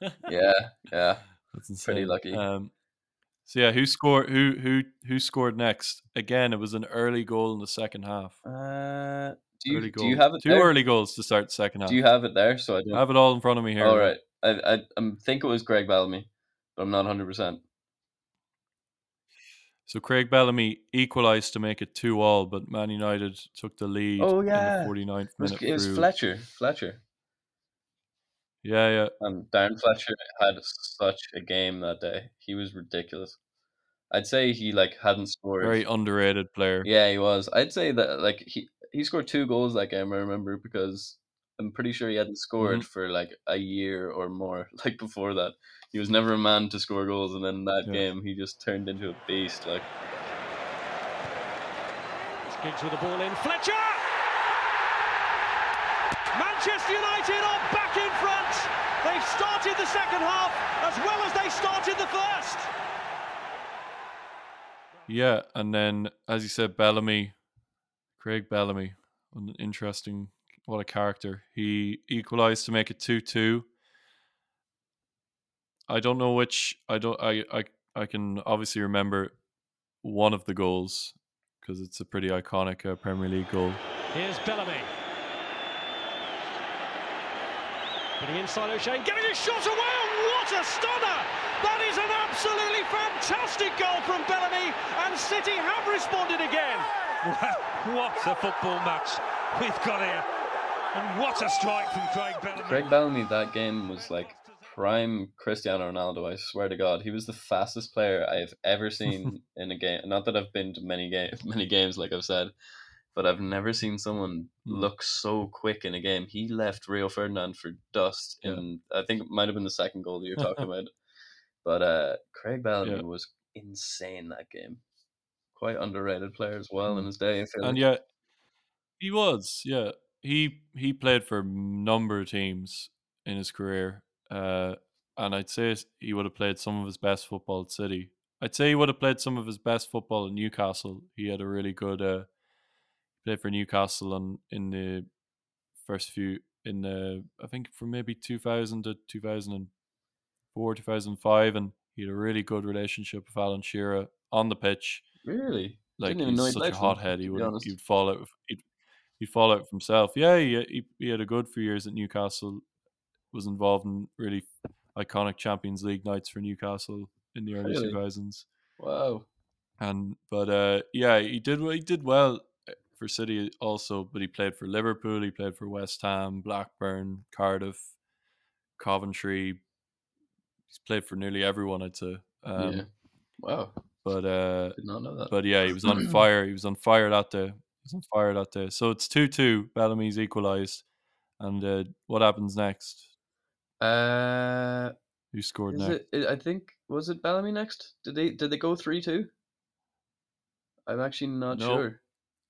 <laughs> Yeah, yeah. That's insane. Pretty lucky. Um, so yeah, who scored? Who who who scored next? Again, it was an early goal in the second half. Uh, do you early do you have it two there? early goals to start the second half? Do you have it there? So I I have it all in front of me here. All right. I I I think it was Craig Bellamy, but I'm not 100. percent So Craig Bellamy equalised to make it two all, but Man United took the lead Oh, in yeah. the 49th It was, it was. Fletcher. Fletcher. Yeah, yeah. And Darren Fletcher had such a game that day. He was ridiculous. I'd say he like hadn't scored. Very underrated player. Yeah, he was. I'd say that like he he scored two goals that game. I remember because I'm pretty sure he hadn't scored Mhm. for like a year or more. <laughs> Like before that, he was never a man to score goals, and then that Yeah. game he just turned into a beast. Like Giggs with the ball in. Fletcher! Manchester United are back in front. They've started the second half as well as they started the first. Yeah, and then as you said, Bellamy, Craig Bellamy, an interesting, what a character. He equalised to make it two two. I don't know which. I don't. I I I can obviously remember one of the goals because it's a pretty iconic uh, Premier League goal. Here's Bellamy. Getting inside O'Shea, getting his shot away, and what a stunner! That is an absolutely fantastic goal from Bellamy, and City have responded again. what a football match we've got here. And what a strike from Craig Bellamy. Craig Bellamy, that game was like prime Cristiano Ronaldo. I swear to God, he was the fastest player I've ever seen <laughs> in a game. Not that I've been to many games, many games, like I've said, but I've never seen someone Mm. look so quick in a game. He left Rio Ferdinand for dust, Yeah. and I think it might have been the second goal that you're talking <laughs> about. But uh, Craig Bellamy Yeah. was insane that game. Quite underrated player as well in his day. And like. yet he was yeah he he played for a number of teams in his career uh and i'd say he would have played some of his best football at city i'd say he would have played some of his best football at newcastle he had a really good uh played for newcastle and in the first few in the i think from maybe 2000 to 2004 2005 and he had a really good relationship with alan shearer on the pitch Really? like Didn't he's he such a played for them, hothead. He would he'd fall out. He'd, he'd fall out for himself. Yeah, he, he he had a good few years at Newcastle. Was involved in really iconic Champions League nights for Newcastle in the early Really? two thousands. Wow. And but uh, yeah, he did he did well for City also. But he played for Liverpool. He played for West Ham, Blackburn, Cardiff, Coventry. He's played for nearly everyone, I'd say. Um, yeah. Wow. But uh, Did not know that. but yeah, he was on <clears throat> fire. He was on fire that day. He was on fire that day. So it's two two. Bellamy's equalised, and uh, what happens next? Uh, Who scored is next? it, I think was it Bellamy next? Did they did they go three two? I'm actually not No. sure.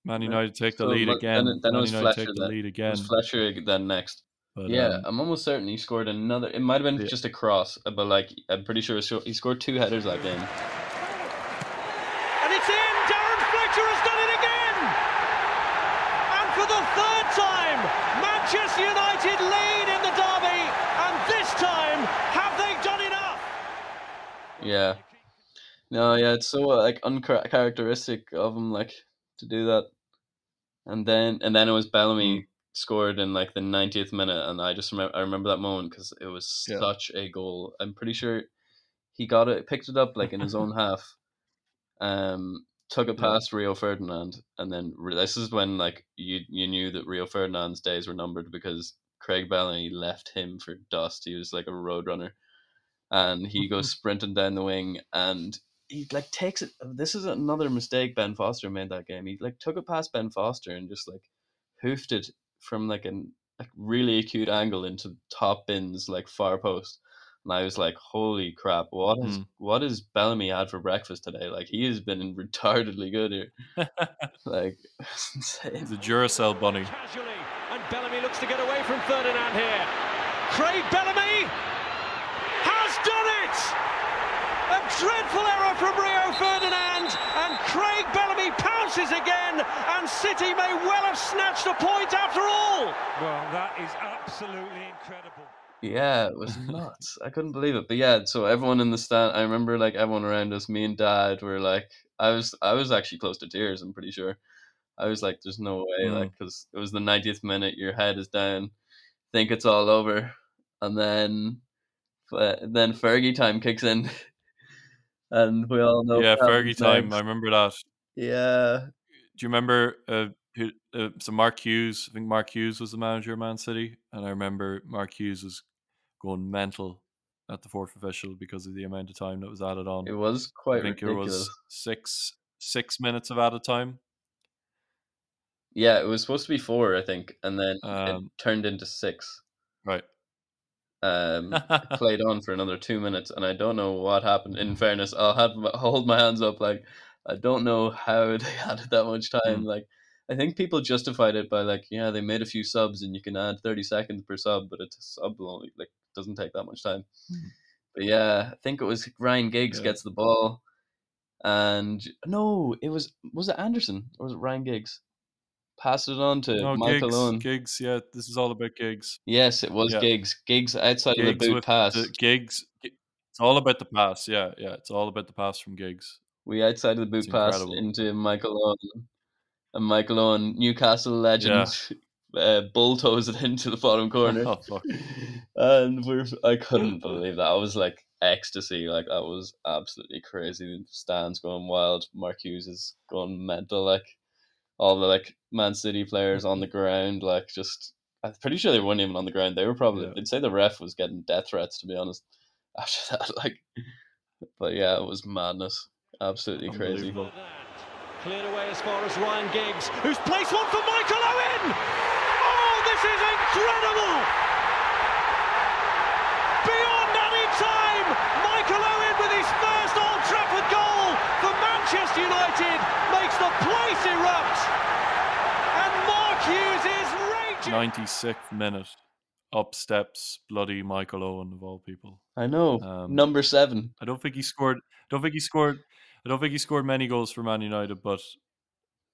Man United take the So, lead again. Then, it- then it Man was United Fletcher. take the Then. lead It was Fletcher then next. But, yeah, um, I'm almost certain he scored another. It might have been Yeah. just a cross, but like I'm pretty sure he scored two headers that game. And it's in! Darren Fletcher has done it again! And for the third time, Manchester United lead in the derby, and this time, have they done enough? Yeah. No, yeah, it's so uh, like uncharacteristic of him, like to do that. And then and then it was Bellamy scored in like the 90th minute, and I just remember I remember that moment because it was Yeah. such a goal. I'm pretty sure he got it, picked it up like in his own <laughs> half, um, took it past Rio Ferdinand, and then this is when like you you knew that Rio Ferdinand's days were numbered because Craig Bellamy left him for dust. He was like a road runner, and he goes <laughs> sprinting down the wing, and he like takes it. This is another mistake Ben Foster made that game. He like took it past Ben Foster and just like hoofed it from like an like really acute angle into top bins like far post. And I was like, "Holy crap! What is Mm. what is Bellamy had for breakfast today? Like he has been <laughs> retardedly good here. <laughs> Like it's <laughs> insane." He's a Duracell bunny. Casually, and Bellamy looks to get away from Ferdinand here. Craig Bellamy has done it! A dreadful error from Rio Ferdinand, and Craig Bellamy pounces again, and City may well have snatched a point after all. Well, that is absolutely incredible. Yeah, it was <laughs> nuts. I couldn't believe it. But yeah, so everyone in the stand, I remember like everyone around us, me and Dad were like, I was, I was actually close to tears. I'm pretty sure. I was like, "There's no way," Mm. like because it was the 90th minute. Your head is down, think it's all over, and then, but then Fergie time kicks in, <laughs> and we all know. yeah, Fergie time. I remember that. Yeah, Do you remember? Uh, who, uh, so Mark Hughes. I think Mark Hughes was the manager of Man City, and I remember Mark Hughes was going mental at the fourth official because of the amount of time that was added on. it was quite I think ridiculous. it was six six minutes of added time. Yeah, it was supposed to be four, I think, and then it Um, turned into six. Right. Um, <laughs> played on for another two minutes, and I don't know what happened. In fairness, I'll have my, hold my hands up. Like I don't know how <laughs> they added that much time. Mm. Like I think people justified it by like, yeah, they made a few subs, and you can add thirty seconds per sub, but it's a sub only like doesn't take that much time. Mm. But yeah, I think it was Ryan Giggs Yeah. gets the ball, and no, it was was it Anderson or was it Ryan Giggs? Passed it on to no, Michael Giggs, Owen. Giggs. Yeah, this is all about Giggs. Yes, it was Yeah. gigs. Giggs outside of the Giggs boot pass. the Giggs. It's all about the pass. Yeah, yeah. It's all about the pass from Giggs. We outside of the boot It's pass incredible. into Michael Owen. And Michael Owen, Newcastle legend, <laughs> uh, bulltoes <laughs> it into the bottom corner. <laughs> Oh, fuck. and we're I couldn't believe that. I was like ecstasy. Like that was absolutely crazy. The stands going wild. Mark Hughes is going mental. Like all the like Man City players on the mm-hmm. ground. Like just I'm pretty sure they weren't even on the ground. They were probably Yeah. they'd say the ref was getting death threats to be honest. <laughs> After that, like but yeah, it was madness. Absolutely crazy. Cleared away as far as Ryan Giggs, who's placed one for Michael Owen. Oh, this is incredible! Beyond any time, Michael Owen with his first Old Trafford goal for Manchester United the place erupt. And Mark Hughes is raging. 96th minute. Up steps bloody Michael Owen of all people. I know. Um, Number seven. I don't think he scored. I don't think he scored. I don't think he scored many goals for Man United, but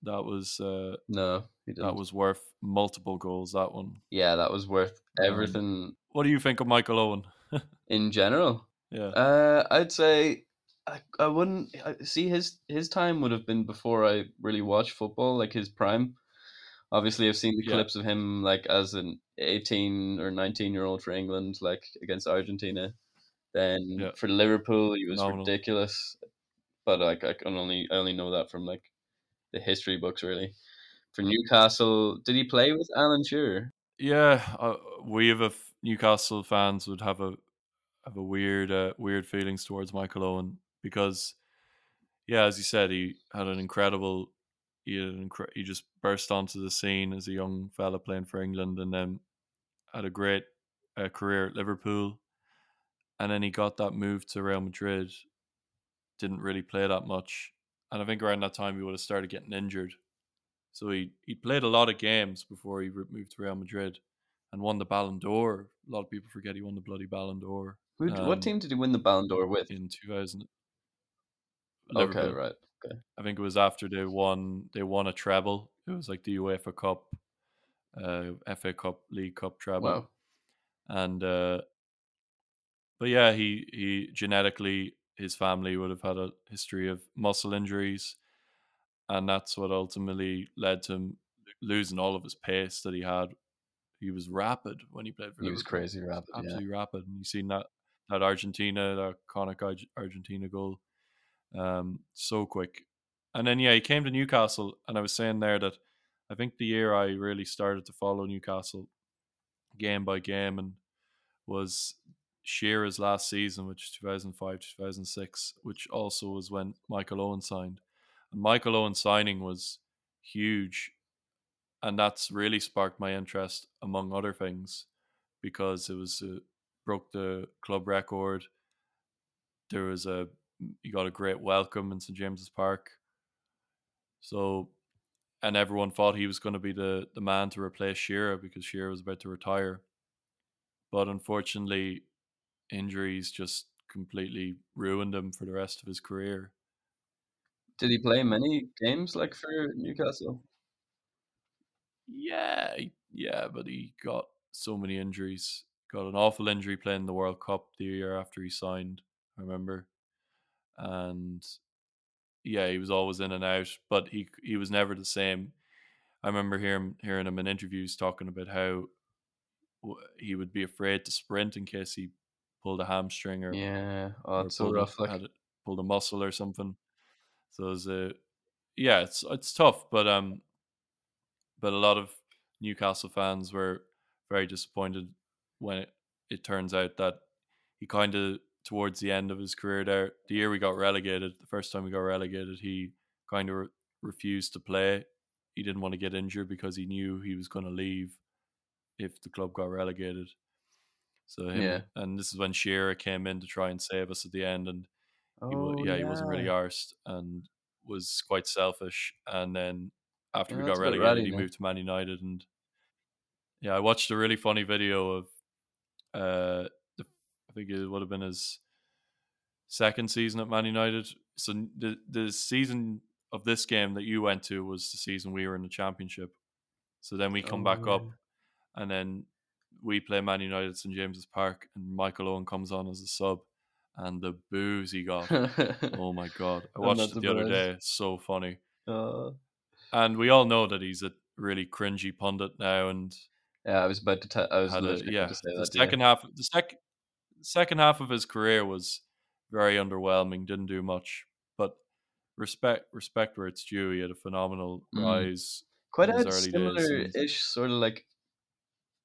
that was uh, No, he didn't. that was worth multiple goals. That one. yeah, that was worth Um, everything What do you think of Michael Owen? <laughs> in general. Yeah, Uh, I'd say I, I wouldn't I, see his his time would have been before I really watched football, like his prime. Obviously, I've seen the Yeah. clips of him like as an eighteen or nineteen year old for England, like against Argentina. Then Yeah. for Liverpool, he was Phenomenal. ridiculous. But like I can only I only know that from like the history books, really. For Newcastle, did he play with Alan Shearer? yeah. Uh, we have a f- Newcastle fans would have a have a weird uh, weird feelings towards Michael Owen because, yeah, as you said, he had an incredible. He had an incre- he just burst onto the scene as a young fella playing for England, and then had a great uh, career at Liverpool, and then he got that move to Real Madrid. Didn't really play that much, and I think around that time he would have started getting injured. So he he played a lot of games before he moved to Real Madrid, and won the Ballon d'Or. A lot of people forget he won the bloody Ballon d'Or Who, Um, what team did he win the Ballon d'Or with? in two thousand. Okay, right. Okay. I think it was after they won they won a treble. It was like the UEFA Cup, uh, FA Cup, League Cup treble, Wow. and uh, but yeah, he he genetically his family would have had a history of muscle injuries, and that's what ultimately led to him losing all of his pace that he had. He was rapid when he played for He was crazy rapid. Yeah. absolutely rapid. And you seen that that Argentina, that iconic Argentina goal, um, so quick. And then yeah, he came to Newcastle, and I was saying there that I think the year I really started to follow Newcastle game by game and was Shearer's last season, which is 2005 2006, which also was when Michael Owen signed. And Michael Owen signing was huge. And that's really sparked my interest, among other things, because it was uh, broke the club record. There was a he got a great welcome in St James's Park. So, and everyone thought he was going to be the the man to replace Shearer because Shearer was about to retire. But unfortunately, injuries just completely ruined him for the rest of his career. Did he play many games like for Newcastle? Yeah, yeah, but he got so many injuries. Got an awful injury playing the World Cup the year after he signed. I remember, and yeah, he was always in and out, but he he was never the same. I remember hearing hearing him in interviews talking about how he would be afraid to sprint in case he pulled a hamstring or Yeah. Oh, or it's so pulled, rough. a, Like, had pulled a muscle or something. So it's a yeah, it's it's tough, but um, but a lot of Newcastle fans were very disappointed when it, it turns out that he kind of towards the end of his career there, the year we got relegated, the first time we got relegated, he kind of re- refused to play. He didn't want to get injured because he knew he was going to leave if the club got relegated. So him, Yeah. and this is when Shearer came in to try and save us at the end, and he, wa- oh, yeah, he wasn't really arsed and was quite selfish. And then after Yeah, we got relegated, ratty he now. moved to Man United. And yeah, I watched a really funny video of, uh, think it would have been his second season at Man United. So the the season of this game that you went to was the season we were in the Championship. So then we come back Oh, up, and then we play Man United at St James's Park, and Michael Owen comes on as a sub, and the boos he got. <laughs> Oh my god! I watched it the other day. It's so funny, Uh, and we all know that he's a really cringy pundit now. And yeah, I was about to. T- I was a yeah. to say The that. second half, the sec, second half of his career was very underwhelming. Didn't do much, but respect respect where it's due. He had a phenomenal Mm. rise. Quite in his had early similar-ish sort of like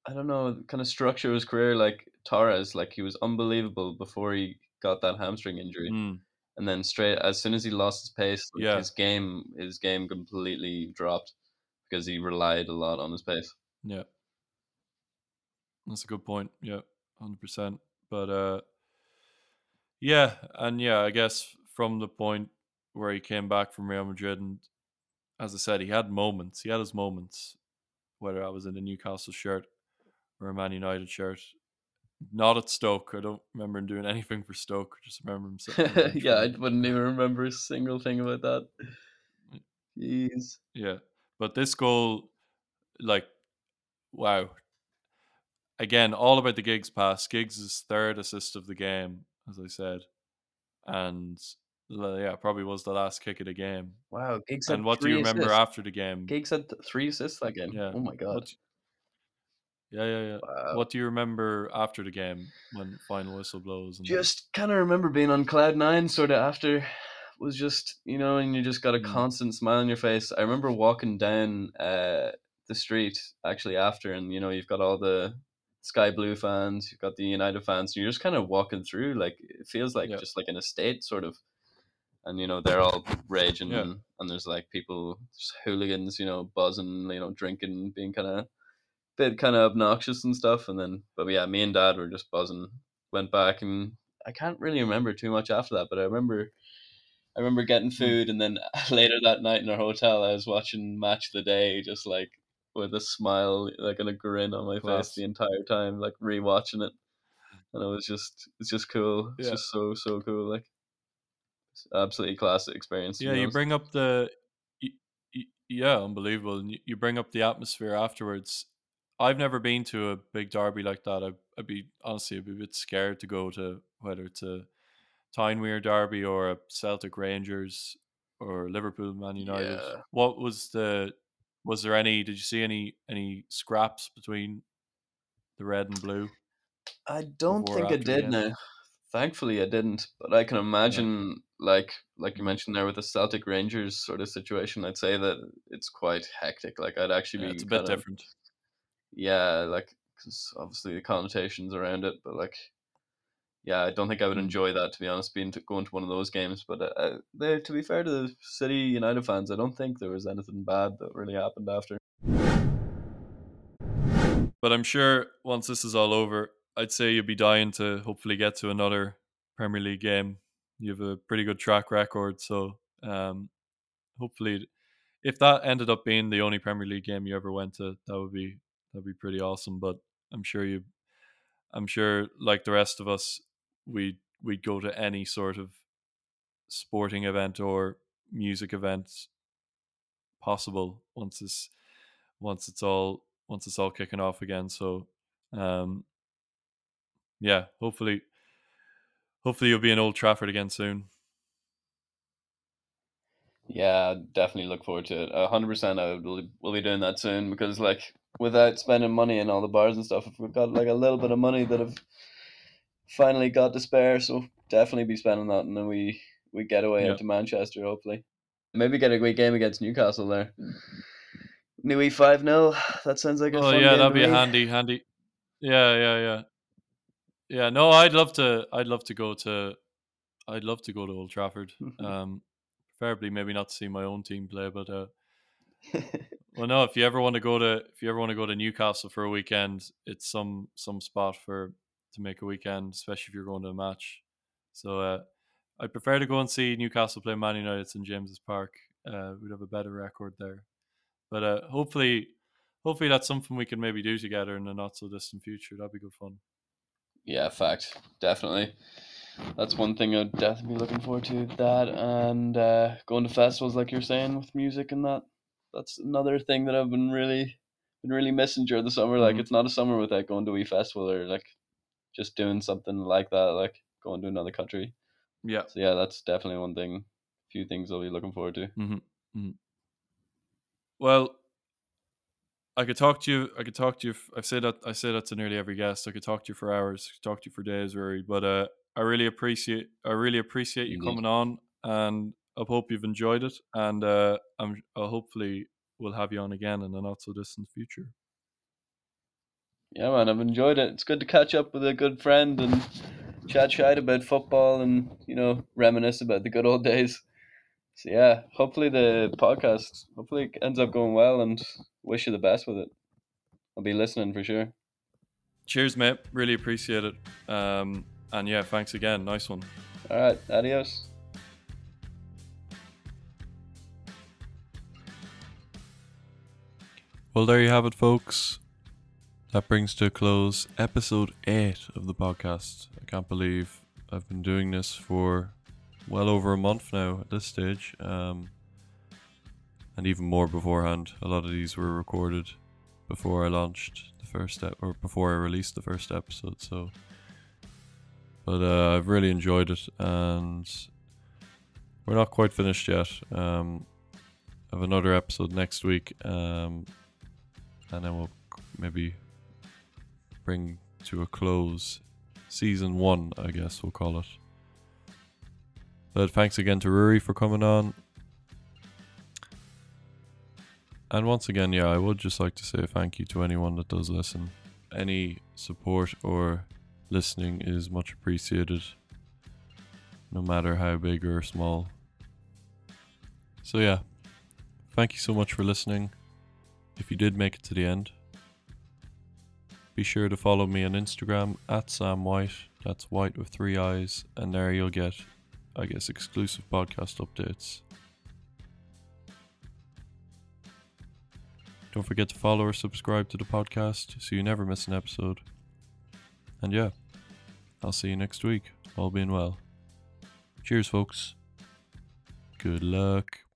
I don't know, kind of structure of his career like Torres. Like he was unbelievable before he got that hamstring injury, Mm, and then straight as soon as he lost his pace, like, Yeah. his game his game completely dropped because he relied a lot on his pace. yeah, that's a good point. Yeah, hundred percent. But uh, yeah, and yeah, I guess from the point where he came back from Real Madrid, and as I said, he had moments. He had his moments, whether I was in a Newcastle shirt or a Man United shirt. Not at Stoke. I don't remember him doing anything for Stoke. I just remember him. <laughs> sitting on the bench yeah, I wouldn't even <laughs> remember a single thing about that. Jeez. Yeah, but this goal, like, wow. Again, all about the Giggs pass. Giggs' third assist of the game, as I said, and yeah, probably was the last kick of the game. Wow, Giggs had And what do you remember assists. after the game? Giggs had th- three assists that game. Yeah. Oh my god. What, yeah, yeah, yeah. Wow. What do you remember after the game when final whistle blows? And just kind of remember being on cloud nine sort of after was just you know and you just got a Mm. constant smile on your face i remember walking down uh the street actually after and you know you've got all the sky blue fans you've got the united fans and you're just kind of walking through like it feels like Yeah. just like an estate sort of and you know they're all raging Yeah. and, and there's like people just hooligans you know buzzing you know drinking being kind of bit kind of obnoxious and stuff and then but yeah me and dad were just buzzing went back and I can't really remember too much after that, but I remember I remember getting hmm. food, and then <laughs> later that night in our hotel, I was watching Match of the Day, just like with a smile, like and a grin on my Class. face the entire time, like rewatching it, and it was just, it's just cool. It's Yeah. just so so cool, like absolutely classic experience. Yeah, you honest. bring up the, y- y- yeah, unbelievable. And you, you bring up the atmosphere afterwards. I've never been to a big derby like that. I'd, I'd be honestly, I'd be a bit scared to go to whether it's a Tyne-Wear derby or a Celtic Rangers or Liverpool Man United. Yeah. What was the? Was there any? Did you see any any scraps between the red and blue? I don't think I did now. Thankfully, I didn't. But I can imagine, like like you mentioned there, with the Celtic Rangers sort of situation, I'd say that it's quite hectic. Like I'd actually Yeah, be it's a bit kinda- different. Yeah, like because obviously the connotations around it, but like, yeah, I don't think I would enjoy that to be honest, being to, going to one of those games. But uh, uh, they, to be fair to the City United fans, I don't think there was anything bad that really happened after. But I'm sure once this is all over, I'd say you'd be dying to hopefully get to another Premier League game. You have a pretty good track record, so um, hopefully, if that ended up being the only Premier League game you ever went to, that would be that'd be pretty awesome. But I'm sure you, I'm sure like the rest of us, we we'd go to any sort of sporting event or music event possible once this once it's all once it's all kicking off again. So um yeah, hopefully hopefully you'll be in Old Trafford again soon. Yeah, definitely look forward to it. Hundred percent, I will will be doing that soon because like without spending money in all the bars and stuff, if we've got like a little bit of money that have finally got to spare, so definitely be spending that, and then we we get away Yeah. out to Manchester, hopefully. Maybe get a great game against Newcastle there. Newey five 0 <sighs> That sounds like a Oh yeah, that'd be handy handy. Yeah, yeah, yeah. Yeah, no, I'd love to I'd love to go to I'd love to go to Old Trafford. <laughs> Um preferably maybe not to see my own team play, but uh <laughs> Well, no. If you ever want to go to if you ever want to go to Newcastle for a weekend, it's some some spot for to make a weekend, especially if you're going to a match. So uh, I prefer to go and see Newcastle play Man United in James's Park. Uh, we'd have a better record there. But uh, hopefully, hopefully that's something we can maybe do together in the not so distant future. That'd be good fun. Yeah, fact. Definitely. That's one thing I'd definitely be looking forward to. That and uh, going to festivals like you're saying with music and that. That's another thing that I've been really been really missing during the summer. Like Mhm. it's not a summer without going to a festival or like just doing something like that, like going to another country. Yeah. So yeah, that's definitely one thing few things I'll be looking forward to. Well, I could talk to you. I could talk to you. I say that. I say that to nearly every guest. I could talk to you for hours. Talk to you for days, Rory. But uh, I really appreciate. I really appreciate you Indeed. coming on, and I hope you've enjoyed it. And uh, I'm. Uh, hopefully, we'll have you on again in the not so distant future. Yeah, man, I've enjoyed it. It's good to catch up with a good friend and chat shite about football and you know reminisce about the good old days. So yeah, hopefully the podcast hopefully it ends up going well and wish you the best with it. I'll be listening for sure. Cheers, mate. Really appreciate it. Um, and yeah, thanks again. Nice one. All right, adios. Well, there you have it, folks. That brings to a close episode 8 of the podcast. I can't believe I've been doing this for well over a month now at this stage. Um, and even more beforehand. A lot of these were recorded before I launched the first step or before I released the first episode. So, but uh, I've really enjoyed it, and we're not quite finished yet. Um, I have another episode next week, um, and then we'll maybe bring to a close season one. I guess we'll call it. But thanks again to Rory for coming on. And once again, yeah, I would just like to say thank you to anyone that does listen. Any support or listening is much appreciated, no matter how big or small. So, yeah, thank you so much for listening. If you did make it to the end, be sure to follow me on Instagram at Sam White. That's white with three eyes, and there you'll get I guess, exclusive podcast updates. Don't forget to follow or subscribe to the podcast so you never miss an episode. And yeah, I'll see you next week, all being well. Cheers, folks. Good luck.